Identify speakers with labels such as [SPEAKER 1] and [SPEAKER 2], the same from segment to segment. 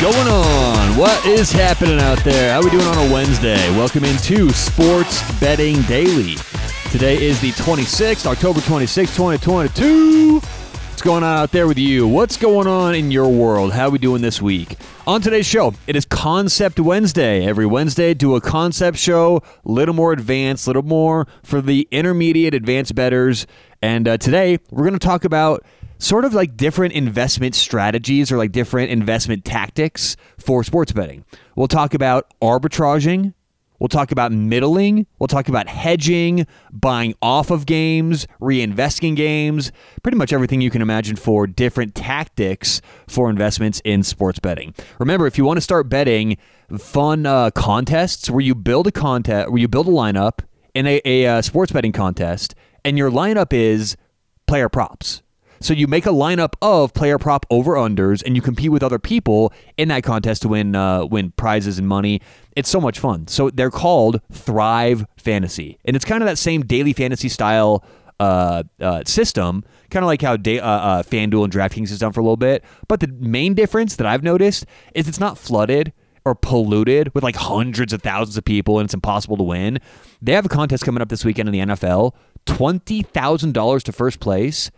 [SPEAKER 1] going on? What is happening out there? How we doing on a Wednesday? Welcome into Sports Betting Daily. Today is the 26th, October 26th, 2022. What's going on out there with you? What's going on in your world? How we doing this week? On today's show, it is Concept Wednesday. Every Wednesday, do a concept show, little more advanced, little more for the intermediate advanced betters. And uh, today, we're going to talk about sort of like different investment strategies or like different investment tactics for sports betting. We'll talk about arbitraging. We'll talk about middling. We'll talk about hedging, buying off of games, reinvesting games, pretty much everything you can imagine for different tactics for investments in sports betting. Remember, if you want to start betting fun uh, contests where you build a contest, where you build a lineup in a, a uh, sports betting contest, and your lineup is player props. So you make a lineup of player prop over unders, and you compete with other people in that contest to win uh, win prizes and money. It's so much fun. So they're called Thrive Fantasy, and it's kind of that same daily fantasy style uh, uh, system, kind of like how da- uh, uh, FanDuel and DraftKings has done for a little bit. But the main difference that I've noticed is it's not flooded or polluted with like hundreds of thousands of people and it's impossible to win. They have a contest coming up this weekend in the NFL. $20,000 to first place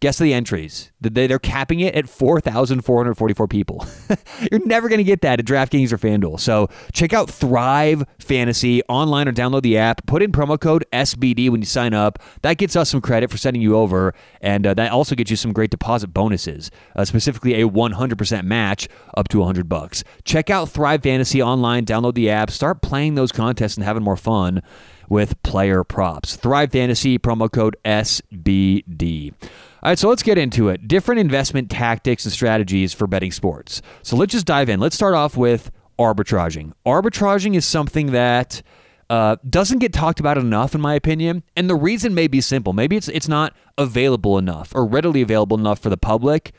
[SPEAKER 1] Guess the entries. They're capping it at 4,444 people. You're never going to get that at DraftKings or FanDuel. So check out Thrive Fantasy online or download the app. Put in promo code SBD when you sign up. That gets us some credit for sending you over. And uh, that also gets you some great deposit bonuses, uh, specifically a 100% match up to 100 bucks. Check out Thrive Fantasy online, download the app, start playing those contests and having more fun with player props. Thrive Fantasy, promo code SBD. All right, so let's get into it. Different investment tactics and strategies for betting sports. So let's just dive in. Let's start off with arbitraging. Arbitraging is something that uh, doesn't get talked about enough, in my opinion. And the reason may be simple. Maybe it's it's not available enough or readily available enough for the public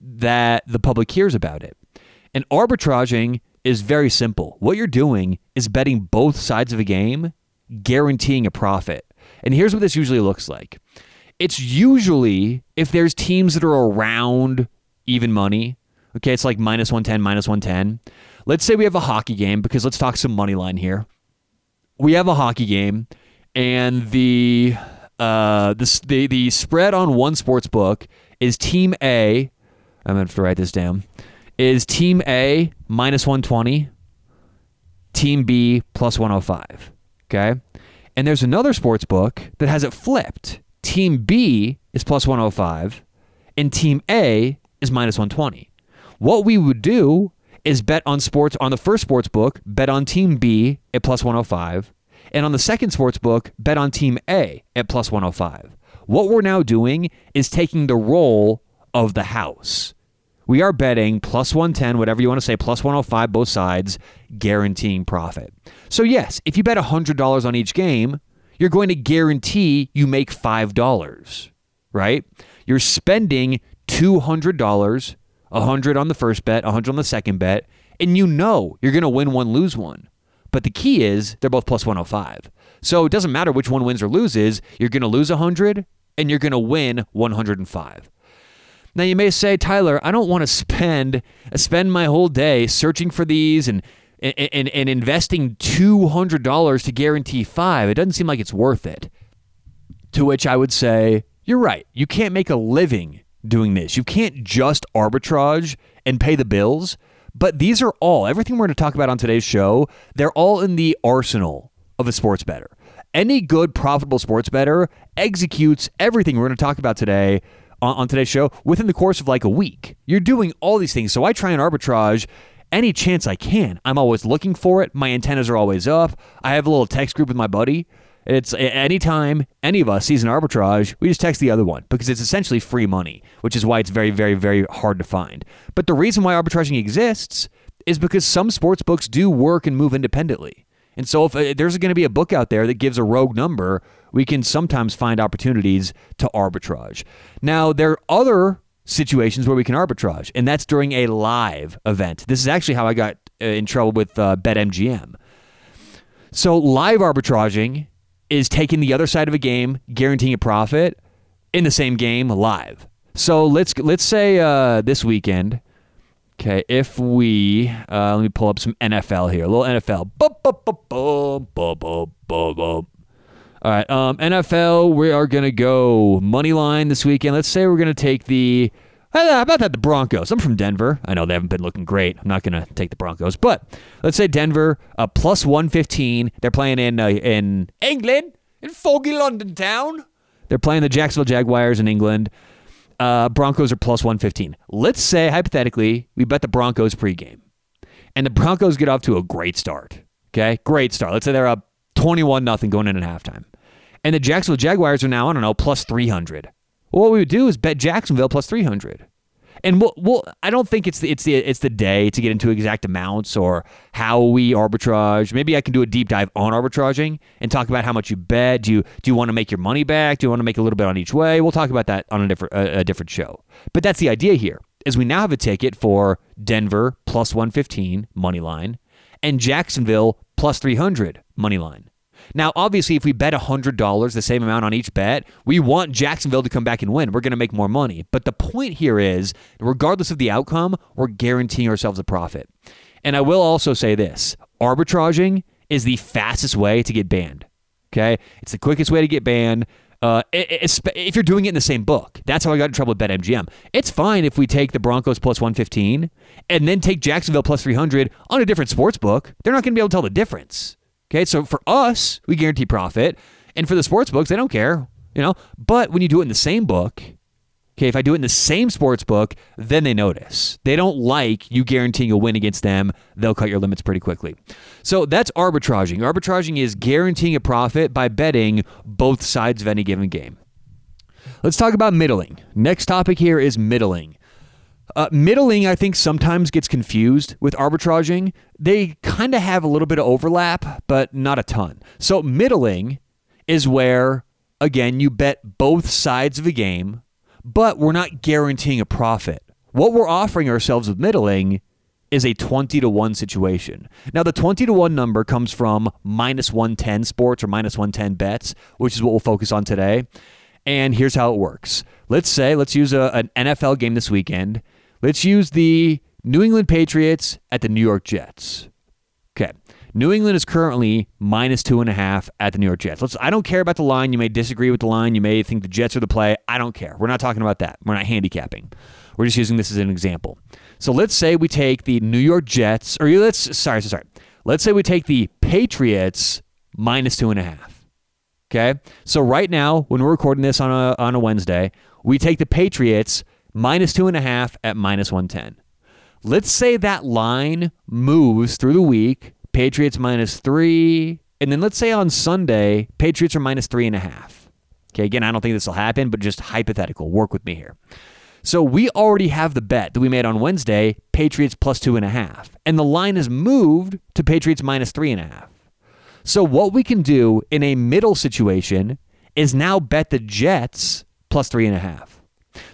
[SPEAKER 1] that the public hears about it. And arbitraging is very simple. What you're doing is betting both sides of a game, guaranteeing a profit. And here's what this usually looks like. It's usually if there's teams that are around even money. Okay, it's like minus 110, minus 110. Let's say we have a hockey game because let's talk some money line here. We have a hockey game and the uh the the, the spread on one sports book is team A. I'm going to have to write this down. Is team A minus 120, team B plus 105. Okay? And there's another sports book that has it flipped Team B is plus 105 and Team A is minus 120. What we would do is bet on sports on the first sports book, bet on Team B at plus 105, and on the second sports book, bet on Team A at plus 105. What we're now doing is taking the role of the house. We are betting plus 110, whatever you want to say, plus 105, both sides, guaranteeing profit. So, yes, if you bet $100 on each game, you're going to guarantee you make $5, right? You're spending $200, 100 on the first bet, 100 on the second bet, and you know you're going to win one, lose one. But the key is they're both plus 105. So it doesn't matter which one wins or loses, you're going to lose 100 and you're going to win 105. Now you may say, Tyler, I don't want to spend spend my whole day searching for these and and, and, investing $200 to guarantee five, it doesn't seem like it's worth it. To which I would say, you're right. You can't make a living doing this. You can't just arbitrage and pay the bills. But these are all, everything we're going to talk about on today's show, they're all in the arsenal of a sports better. Any good, profitable sports better executes everything we're going to talk about today on, on today's show within the course of like a week. You're doing all these things. So I try and arbitrage any chance I can. I'm always looking for it. My antennas are always up. I have a little text group with my buddy. It's anytime any of us sees an arbitrage, we just text the other one because it's essentially free money, which is why it's very, very, very hard to find. But the reason why arbitraging exists is because some sports books do work and move independently. And so if uh, there's going to be a book out there that gives a rogue number, we can sometimes find opportunities to arbitrage. Now, there are other situations where we can arbitrage, and that's during a live event. This is actually how I got uh, in trouble with uh, BetMGM. So, live arbitraging is taking the other side of a game, guaranteeing a profit in the same game live. So let's let's say uh, this weekend, Okay, if we uh, let me pull up some NFL here, a little NFL. All right, um, NFL. We are gonna go money line this weekend. Let's say we're gonna take the how about that? The Broncos. I'm from Denver. I know they haven't been looking great. I'm not going to take the Broncos, but let's say Denver uh, plus 115. They're playing in uh, in England, in foggy London town. They're playing the Jacksonville Jaguars in England. Uh, Broncos are plus 115. Let's say hypothetically we bet the Broncos pregame, and the Broncos get off to a great start. Okay, great start. Let's say they're up 21 nothing going in at halftime, and the Jacksonville Jaguars are now I don't know plus 300. Well, what we would do is bet Jacksonville plus 300. And we'll, we'll, I don't think it's the, it's the it's the day to get into exact amounts or how we arbitrage. Maybe I can do a deep dive on arbitraging and talk about how much you bet. Do you do you want to make your money back? Do you want to make a little bit on each way? We'll talk about that on a different a, a different show. But that's the idea here. Is we now have a ticket for Denver plus 115 money line and Jacksonville plus 300 money line. Now, obviously, if we bet $100, the same amount on each bet, we want Jacksonville to come back and win. We're going to make more money. But the point here is, regardless of the outcome, we're guaranteeing ourselves a profit. And I will also say this arbitraging is the fastest way to get banned. Okay? It's the quickest way to get banned. Uh, if you're doing it in the same book, that's how I got in trouble with BetMGM. It's fine if we take the Broncos plus 115 and then take Jacksonville plus 300 on a different sports book. They're not going to be able to tell the difference. Okay, so for us, we guarantee profit, and for the sports books, they don't care, you know. But when you do it in the same book, okay, if I do it in the same sports book, then they notice. They don't like you guaranteeing a win against them. They'll cut your limits pretty quickly. So that's arbitraging. Arbitraging is guaranteeing a profit by betting both sides of any given game. Let's talk about middling. Next topic here is middling. Uh, middling, I think, sometimes gets confused with arbitraging. They kind of have a little bit of overlap, but not a ton. So, middling is where, again, you bet both sides of a game, but we're not guaranteeing a profit. What we're offering ourselves with middling is a 20 to 1 situation. Now, the 20 to 1 number comes from minus 110 sports or minus 110 bets, which is what we'll focus on today. And here's how it works. Let's say, let's use a, an NFL game this weekend. Let's use the New England Patriots at the New York Jets. Okay. New England is currently minus two and a half at the New York Jets. Let's, I don't care about the line. You may disagree with the line. You may think the Jets are the play. I don't care. We're not talking about that. We're not handicapping. We're just using this as an example. So let's say we take the New York Jets, or let's, sorry, sorry. Let's say we take the Patriots minus two and a half. Okay. So right now, when we're recording this on a, on a Wednesday, we take the Patriots minus two and a half at minus 110. Let's say that line moves through the week, Patriots minus three, and then let's say on Sunday, Patriots are minus three and a half. Okay, again, I don't think this will happen, but just hypothetical. Work with me here. So we already have the bet that we made on Wednesday, Patriots plus two and a half. And the line has moved to Patriots minus three and a half. So what we can do in a middle situation is now bet the Jets plus three and a half.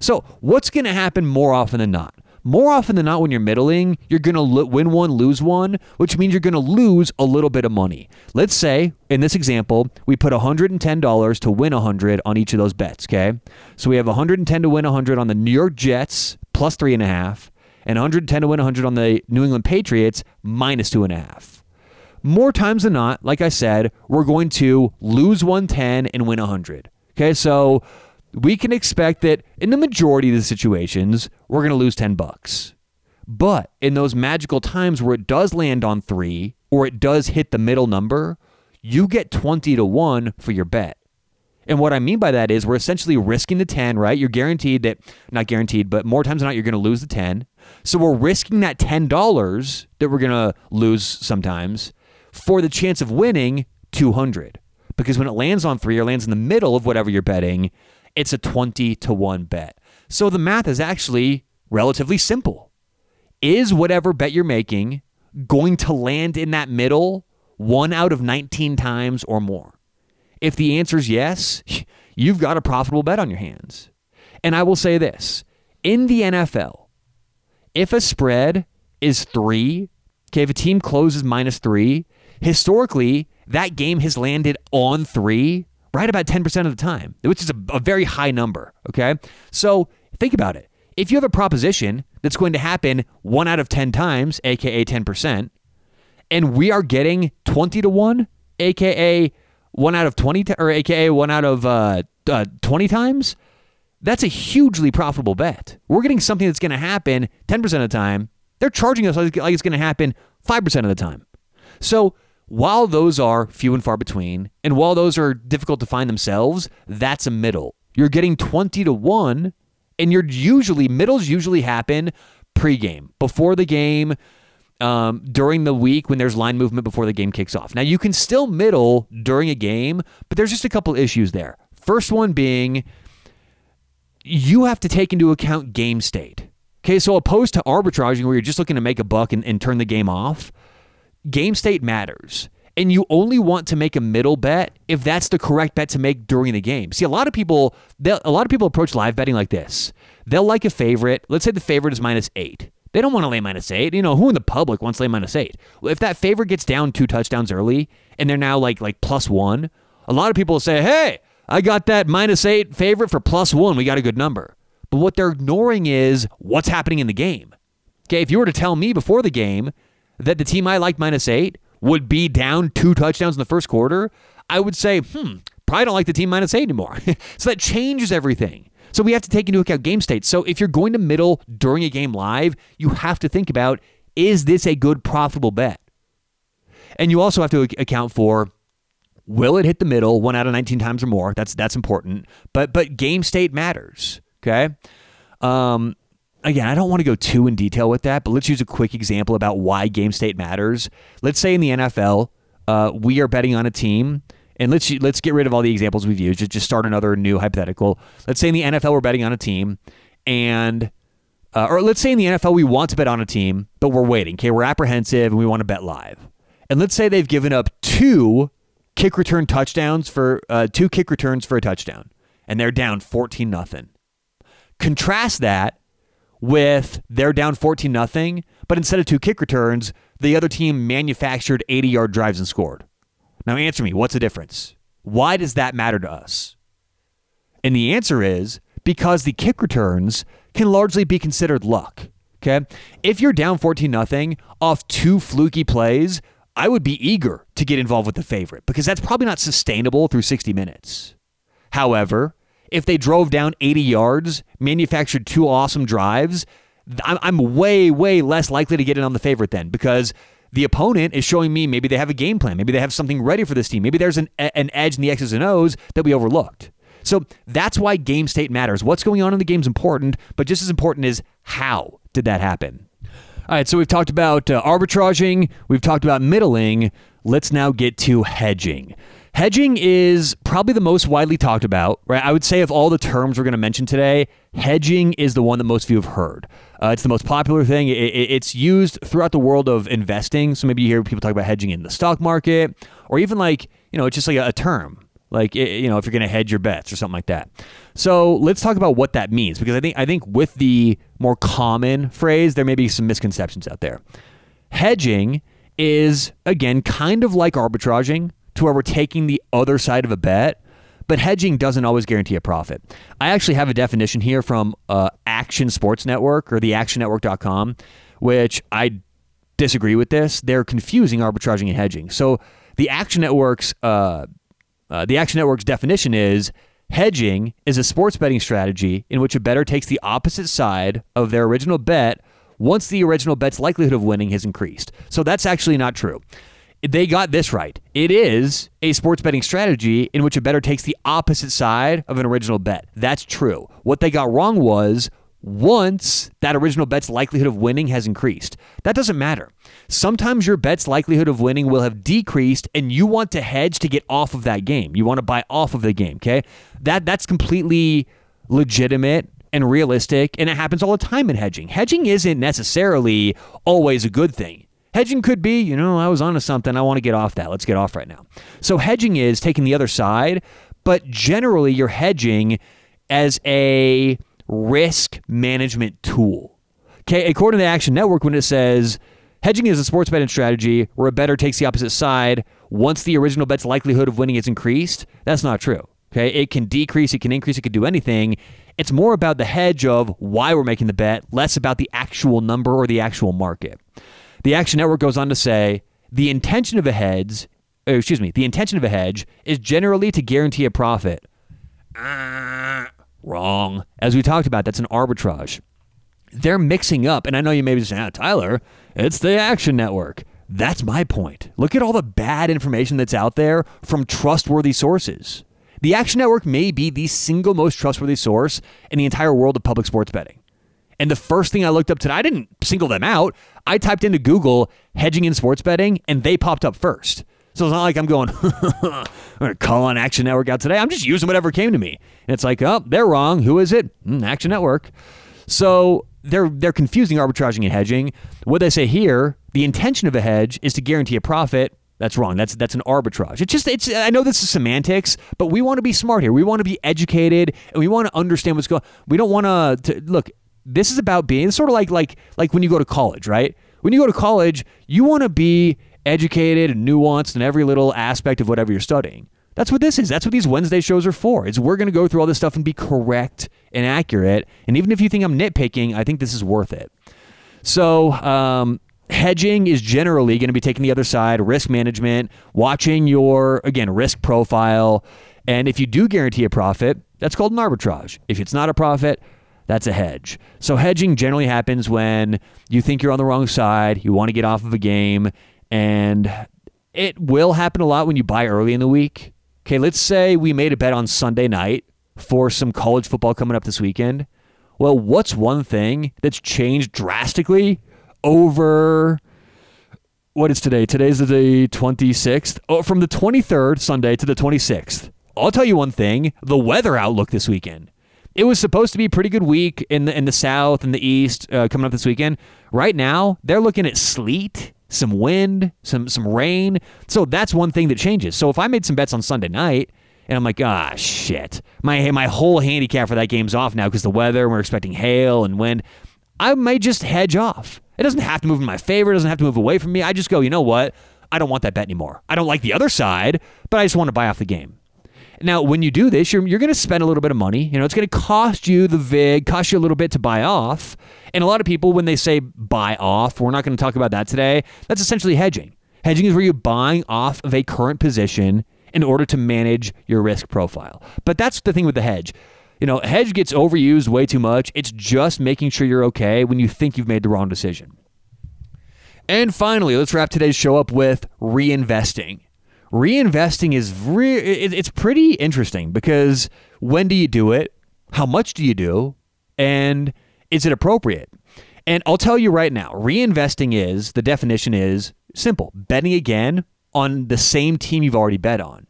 [SPEAKER 1] So, what's going to happen more often than not? More often than not, when you're middling, you're going to win one, lose one, which means you're going to lose a little bit of money. Let's say, in this example, we put $110 to win 100 on each of those bets, okay? So we have 110 to win 100 on the New York Jets, plus three and a half, and 110 to win 100 on the New England Patriots, minus two and a half. More times than not, like I said, we're going to lose 110 and win 100. Okay, so we can expect that in the majority of the situations, we're going to lose 10 bucks. But in those magical times where it does land on three or it does hit the middle number, you get 20 to 1 for your bet. And what I mean by that is we're essentially risking the 10, right? You're guaranteed that, not guaranteed, but more times than not, you're going to lose the 10. So we're risking that $10 that we're going to lose sometimes for the chance of winning 200. Because when it lands on three or lands in the middle of whatever you're betting, it's a 20 to 1 bet. So the math is actually relatively simple. Is whatever bet you're making going to land in that middle one out of 19 times or more? If the answer is yes, you've got a profitable bet on your hands. And I will say this in the NFL, if a spread is three, okay, if a team closes minus three, historically, that game has landed on three right about 10% of the time, which is a, a very high number. Okay. So think about it. If you have a proposition that's going to happen one out of 10 times, aka 10%, and we are getting 20 to 1, aka 1 out of 20 t- or aka 1 out of uh, uh, 20 times, that's a hugely profitable bet. We're getting something that's going to happen 10% of the time. They're charging us like it's going to happen 5% of the time. So, while those are few and far between, and while those are difficult to find themselves, that's a middle. You're getting 20 to 1, and you're usually, middles usually happen pregame, before the game, um, during the week when there's line movement before the game kicks off. Now, you can still middle during a game, but there's just a couple issues there. First one being, you have to take into account game state. Okay, so opposed to arbitraging where you're just looking to make a buck and, and turn the game off, game state matters. And you only want to make a middle bet if that's the correct bet to make during the game. See, a lot of people, a lot of people approach live betting like this. They'll like a favorite. Let's say the favorite is minus eight. They don't want to lay minus eight. You know, who in the public wants to lay minus eight? If that favorite gets down two touchdowns early and they're now like like plus one, a lot of people say, "Hey, I got that minus eight favorite for plus one. We got a good number." But what they're ignoring is what's happening in the game. Okay, if you were to tell me before the game that the team I like minus eight would be down two touchdowns in the first quarter, I would say, hmm, probably don't like the team minus eight anymore. so that changes everything. So we have to take into account game state. So if you're going to middle during a game live, you have to think about is this a good profitable bet? And you also have to account for will it hit the middle one out of 19 times or more? That's that's important. But but game state matters. Okay. Um, again, I don't want to go too in detail with that, but let's use a quick example about why game state matters. Let's say in the NFL, uh, we are betting on a team, and let's let's get rid of all the examples we've used. Just just start another new hypothetical. Let's say in the NFL we're betting on a team, and uh, or let's say in the NFL we want to bet on a team, but we're waiting. Okay, we're apprehensive and we want to bet live. And let's say they've given up two kick return touchdowns for uh, two kick returns for a touchdown, and they're down fourteen nothing. Contrast that with they're down 14 nothing, but instead of two kick returns, the other team manufactured 80 yard drives and scored. Now answer me, what's the difference? Why does that matter to us? And the answer is because the kick returns can largely be considered luck. Okay? If you're down 14 nothing off two fluky plays, I would be eager to get involved with the favorite because that's probably not sustainable through 60 minutes. However, if they drove down 80 yards, manufactured two awesome drives, I'm way, way less likely to get in on the favorite then because the opponent is showing me maybe they have a game plan. Maybe they have something ready for this team. Maybe there's an, an edge in the X's and O's that we overlooked. So that's why game state matters. What's going on in the game is important, but just as important is how did that happen? All right, so we've talked about uh, arbitraging, we've talked about middling. Let's now get to hedging. Hedging is probably the most widely talked about, right? I would say of all the terms we're going to mention today, hedging is the one that most of you have heard. Uh, it's the most popular thing. It, it, it's used throughout the world of investing. So maybe you hear people talk about hedging in the stock market, or even like you know, it's just like a, a term, like you know, if you're going to hedge your bets or something like that. So let's talk about what that means, because I think I think with the more common phrase, there may be some misconceptions out there. Hedging is again kind of like arbitraging to where we're taking the other side of a bet, but hedging doesn't always guarantee a profit. I actually have a definition here from uh, Action Sports Network or the actionnetwork.com, which I disagree with this. They're confusing arbitraging and hedging. So the Action Network's uh, uh, the Action Network's definition is hedging is a sports betting strategy in which a bettor takes the opposite side of their original bet once the original bet's likelihood of winning has increased. So that's actually not true they got this right. It is a sports betting strategy in which a bettor takes the opposite side of an original bet. That's true. What they got wrong was once that original bet's likelihood of winning has increased. That doesn't matter. Sometimes your bet's likelihood of winning will have decreased and you want to hedge to get off of that game. You want to buy off of the game, okay? That that's completely legitimate and realistic and it happens all the time in hedging. Hedging isn't necessarily always a good thing. Hedging could be, you know, I was onto something. I want to get off that. Let's get off right now. So hedging is taking the other side, but generally you're hedging as a risk management tool. Okay, according to the Action Network, when it says hedging is a sports betting strategy where a bettor takes the opposite side once the original bet's likelihood of winning is increased, that's not true. Okay, it can decrease, it can increase, it can do anything. It's more about the hedge of why we're making the bet, less about the actual number or the actual market. The Action Network goes on to say the intention of a hedge, excuse me, the intention of a hedge is generally to guarantee a profit. Uh, wrong. As we talked about, that's an arbitrage. They're mixing up, and I know you may be saying, ah, Tyler, it's the Action Network. That's my point. Look at all the bad information that's out there from trustworthy sources. The Action Network may be the single most trustworthy source in the entire world of public sports betting. And the first thing I looked up today, I didn't single them out. I typed into Google hedging in sports betting, and they popped up first. So it's not like I'm going, I'm going to call on Action Network out today. I'm just using whatever came to me. And it's like, oh, they're wrong. Who is it? Mm, Action Network. So they're they're confusing arbitraging and hedging. What they say here, the intention of a hedge is to guarantee a profit. That's wrong. That's that's an arbitrage. It's just it's I know this is semantics, but we want to be smart here. We want to be educated and we want to understand what's going. On. We don't want to look. This is about being sort of like like like when you go to college, right? When you go to college, you want to be educated and nuanced in every little aspect of whatever you're studying. That's what this is. That's what these Wednesday shows are for. Is we're going to go through all this stuff and be correct and accurate. And even if you think I'm nitpicking, I think this is worth it. So, um, hedging is generally going to be taking the other side, risk management, watching your, again, risk profile. And if you do guarantee a profit, that's called an arbitrage. If it's not a profit, that's a hedge. So, hedging generally happens when you think you're on the wrong side, you want to get off of a game, and it will happen a lot when you buy early in the week. Okay, let's say we made a bet on Sunday night for some college football coming up this weekend. Well, what's one thing that's changed drastically over what is today? Today's the 26th. Oh, from the 23rd Sunday to the 26th. I'll tell you one thing, the weather outlook this weekend. It was supposed to be a pretty good week in the in the south and the east uh, coming up this weekend. Right now, they're looking at sleet some wind, some some rain. So that's one thing that changes. So if I made some bets on Sunday night and I'm like, ah, shit, my my whole handicap for that game's off now because the weather. We're expecting hail and wind. I might just hedge off. It doesn't have to move in my favor. It doesn't have to move away from me. I just go, you know what? I don't want that bet anymore. I don't like the other side, but I just want to buy off the game. Now, when you do this, you're, you're going to spend a little bit of money. You know, it's going to cost you the VIG, cost you a little bit to buy off. And a lot of people, when they say buy off, we're not going to talk about that today. That's essentially hedging. Hedging is where you're buying off of a current position in order to manage your risk profile. But that's the thing with the hedge. You know, hedge gets overused way too much. It's just making sure you're okay when you think you've made the wrong decision. And finally, let's wrap today's show up with reinvesting reinvesting is re- it's pretty interesting because when do you do it? How much do you do? And is it appropriate? And I'll tell you right now, reinvesting is the definition is simple betting again on the same team you've already bet on.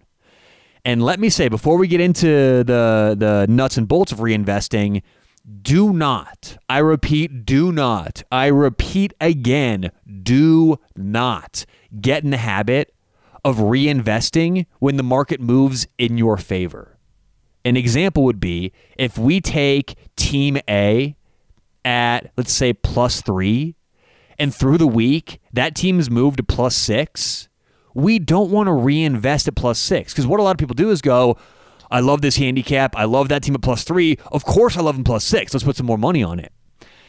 [SPEAKER 1] And let me say, before we get into the, the nuts and bolts of reinvesting, do not, I repeat, do not, I repeat again, do not get in the habit of reinvesting when the market moves in your favor. An example would be if we take team A at, let's say, plus three, and through the week, that team's moved to plus six, we don't want to reinvest at plus six. Because what a lot of people do is go, I love this handicap. I love that team at plus three. Of course, I love them plus six. Let's put some more money on it.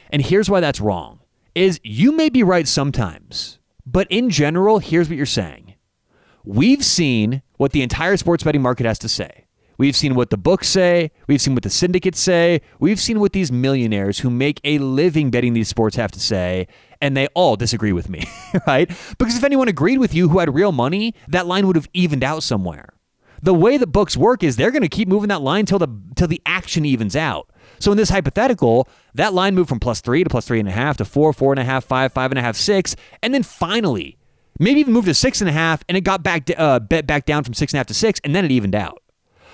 [SPEAKER 1] And here's why that's wrong is you may be right sometimes, but in general, here's what you're saying. We've seen what the entire sports betting market has to say. We've seen what the books say. We've seen what the syndicates say. We've seen what these millionaires who make a living betting these sports have to say. And they all disagree with me, right? Because if anyone agreed with you who had real money, that line would have evened out somewhere. The way the books work is they're going to keep moving that line till the till the action evens out. So in this hypothetical, that line moved from plus three to plus three and a half to four, four and a half, five, five and a half, six, and then finally maybe even moved to six and a half, and it got back uh, bet back down from six and a half to six, and then it evened out.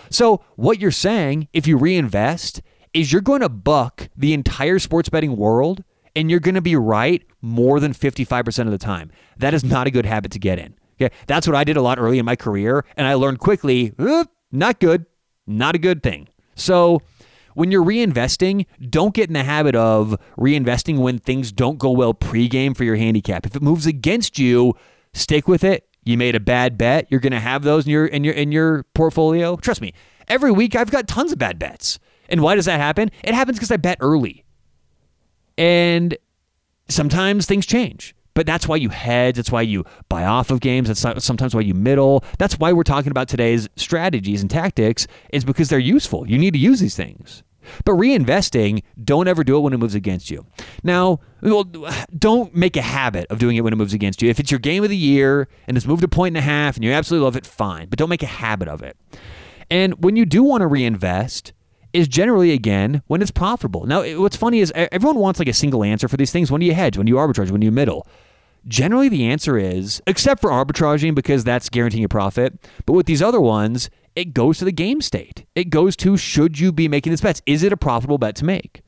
[SPEAKER 1] So what you're saying, if you reinvest, is you're going to buck the entire sports betting world, and you're going to be right more than 55% of the time. That is not a good habit to get in. Okay, that's what I did a lot early in my career, and I learned quickly, not good, not a good thing. So when you're reinvesting, don't get in the habit of reinvesting when things don't go well pregame for your handicap. If it moves against you, stick with it. You made a bad bet. You're going to have those in your in your in your portfolio. Trust me. Every week I've got tons of bad bets. And why does that happen? It happens because I bet early. And sometimes things change. But that's why you hedge. That's why you buy off of games. That's sometimes why you middle. That's why we're talking about today's strategies and tactics is because they're useful. You need to use these things. But reinvesting, don't ever do it when it moves against you. Now, well, don't make a habit of doing it when it moves against you. If it's your game of the year and it's moved a point and a half and you absolutely love it, fine. But don't make a habit of it. And when you do want to reinvest, is generally again when it's profitable. Now, what's funny is everyone wants like a single answer for these things. When do you hedge? When do you arbitrage? When do you middle? Generally, the answer is, except for arbitraging because that's guaranteeing a profit. But with these other ones, it goes to the game state. It goes to should you be making this bet? Is it a profitable bet to make?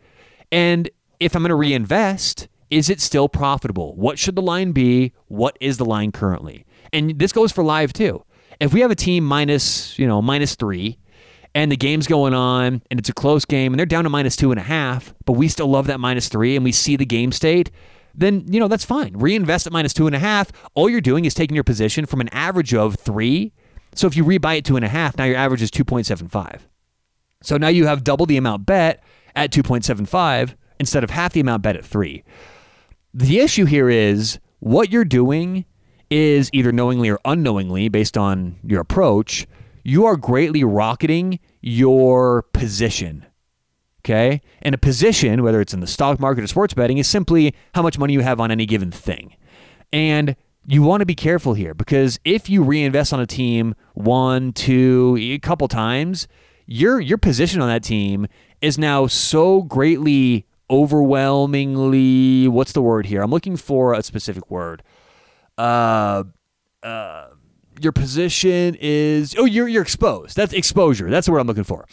[SPEAKER 1] And if I'm going to reinvest, is it still profitable? What should the line be? What is the line currently? And this goes for live too. If we have a team minus, you know, minus three, and the game's going on and it's a close game and they're down to minus two and a half, but we still love that minus three and we see the game state, then you know that's fine. Reinvest at minus two and a half. All you're doing is taking your position from an average of three. So if you rebuy at two and a half, now your average is 2.75. So now you have double the amount bet at 2.75 instead of half the amount bet at three. The issue here is what you're doing is either knowingly or unknowingly, based on your approach, you are greatly rocketing your position. Okay. And a position, whether it's in the stock market or sports betting, is simply how much money you have on any given thing. And you want to be careful here because if you reinvest on a team one, two, a couple times, your your position on that team is now so greatly overwhelmingly what's the word here? I'm looking for a specific word. Uh uh your position is oh you're you're exposed. That's exposure. That's the word I'm looking for.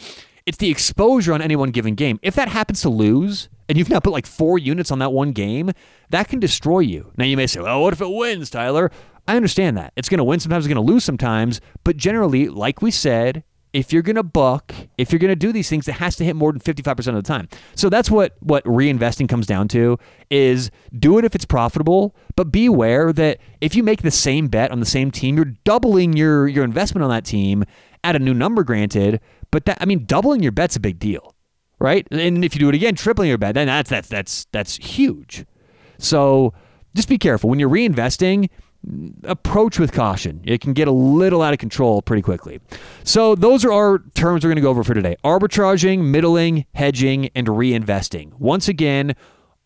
[SPEAKER 1] It's the exposure on any one given game. If that happens to lose, and you've now put like four units on that one game, that can destroy you. Now you may say, well, what if it wins, Tyler? I understand that. It's going to win sometimes, it's going to lose sometimes, but generally, like we said, if you're going to buck, if you're going to do these things, it has to hit more than 55% of the time. So that's what what reinvesting comes down to is do it if it's profitable, but be aware that if you make the same bet on the same team, you're doubling your your investment on that team at a new number granted, but that I mean doubling your bet's a big deal, right? And if you do it again, tripling your bet, then that's that's that's that's huge. So just be careful when you're reinvesting approach with caution. It can get a little out of control pretty quickly. So, those are our terms we're going to go over for today arbitraging, middling, hedging, and reinvesting. Once again,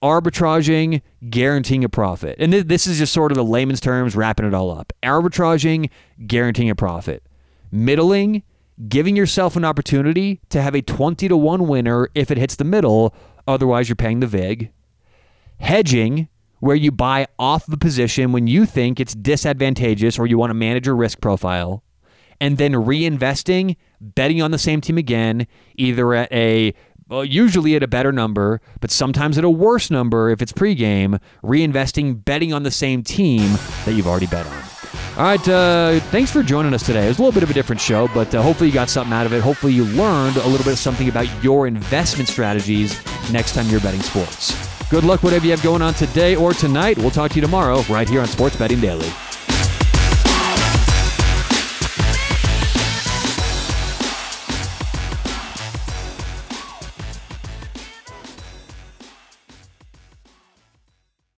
[SPEAKER 1] arbitraging, guaranteeing a profit. And this is just sort of the layman's terms, wrapping it all up. Arbitraging, guaranteeing a profit. Middling, giving yourself an opportunity to have a 20 to 1 winner if it hits the middle, otherwise, you're paying the VIG. Hedging, where you buy off the position when you think it's disadvantageous or you want to manage your risk profile, and then reinvesting, betting on the same team again, either at a well, usually at a better number, but sometimes at a worse number if it's pregame, reinvesting, betting on the same team that you've already bet on. All right, uh, thanks for joining us today. It was a little bit of a different show, but uh, hopefully you got something out of it. Hopefully you learned a little bit of something about your investment strategies next time you're betting sports. Good luck, whatever you have going on today or tonight. We'll talk to you tomorrow right here on Sports Betting Daily.